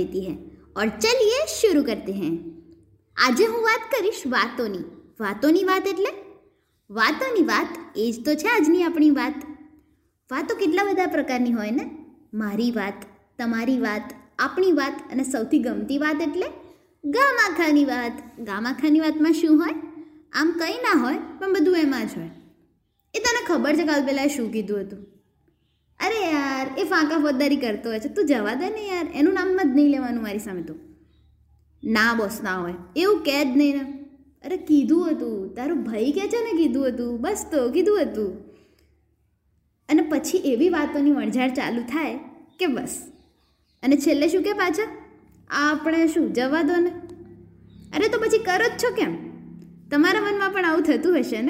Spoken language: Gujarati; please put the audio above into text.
દેતી હૈ ઓર ચલીએ શરૂ કરતે હૈ આજે હું વાત કરીશ વાતોની વાતોની વાત એટલે વાતોની વાત એ જ તો છે આજની આપણી વાત વાતો કેટલા બધા પ્રકારની હોય ને મારી વાત તમારી વાત આપણી વાત અને સૌથી ગમતી વાત એટલે ગામાખાની વાત ગામાખાની વાતમાં શું હોય આમ કંઈ ના હોય પણ બધું એમાં જ હોય એ તને ખબર છે કાલ પહેલાં શું કીધું હતું? એ ફાંકા ફોજદારી કરતો હોય છે. તું જવા દે ને યાર. એનું નામ જ નહીં લેવાનું મારી સામે તો. ના બોસ ના હોય. એવું કહે જ નહીં ને. અરે કીધું હતું. તારું ભાઈ કહે છે ને કીધું હતું? બસ તો કીધું હતું. અને પછી એવી વાતોની વણઝાર ચાલુ થાય કે બસ. અને છેલ્લે શું કે પાછા? આ આપણે શું, જવા દો ને? અરે તો પછી કરો જ છો કેમ? તમારા મનમાં પણ આવું થતું હશે ને?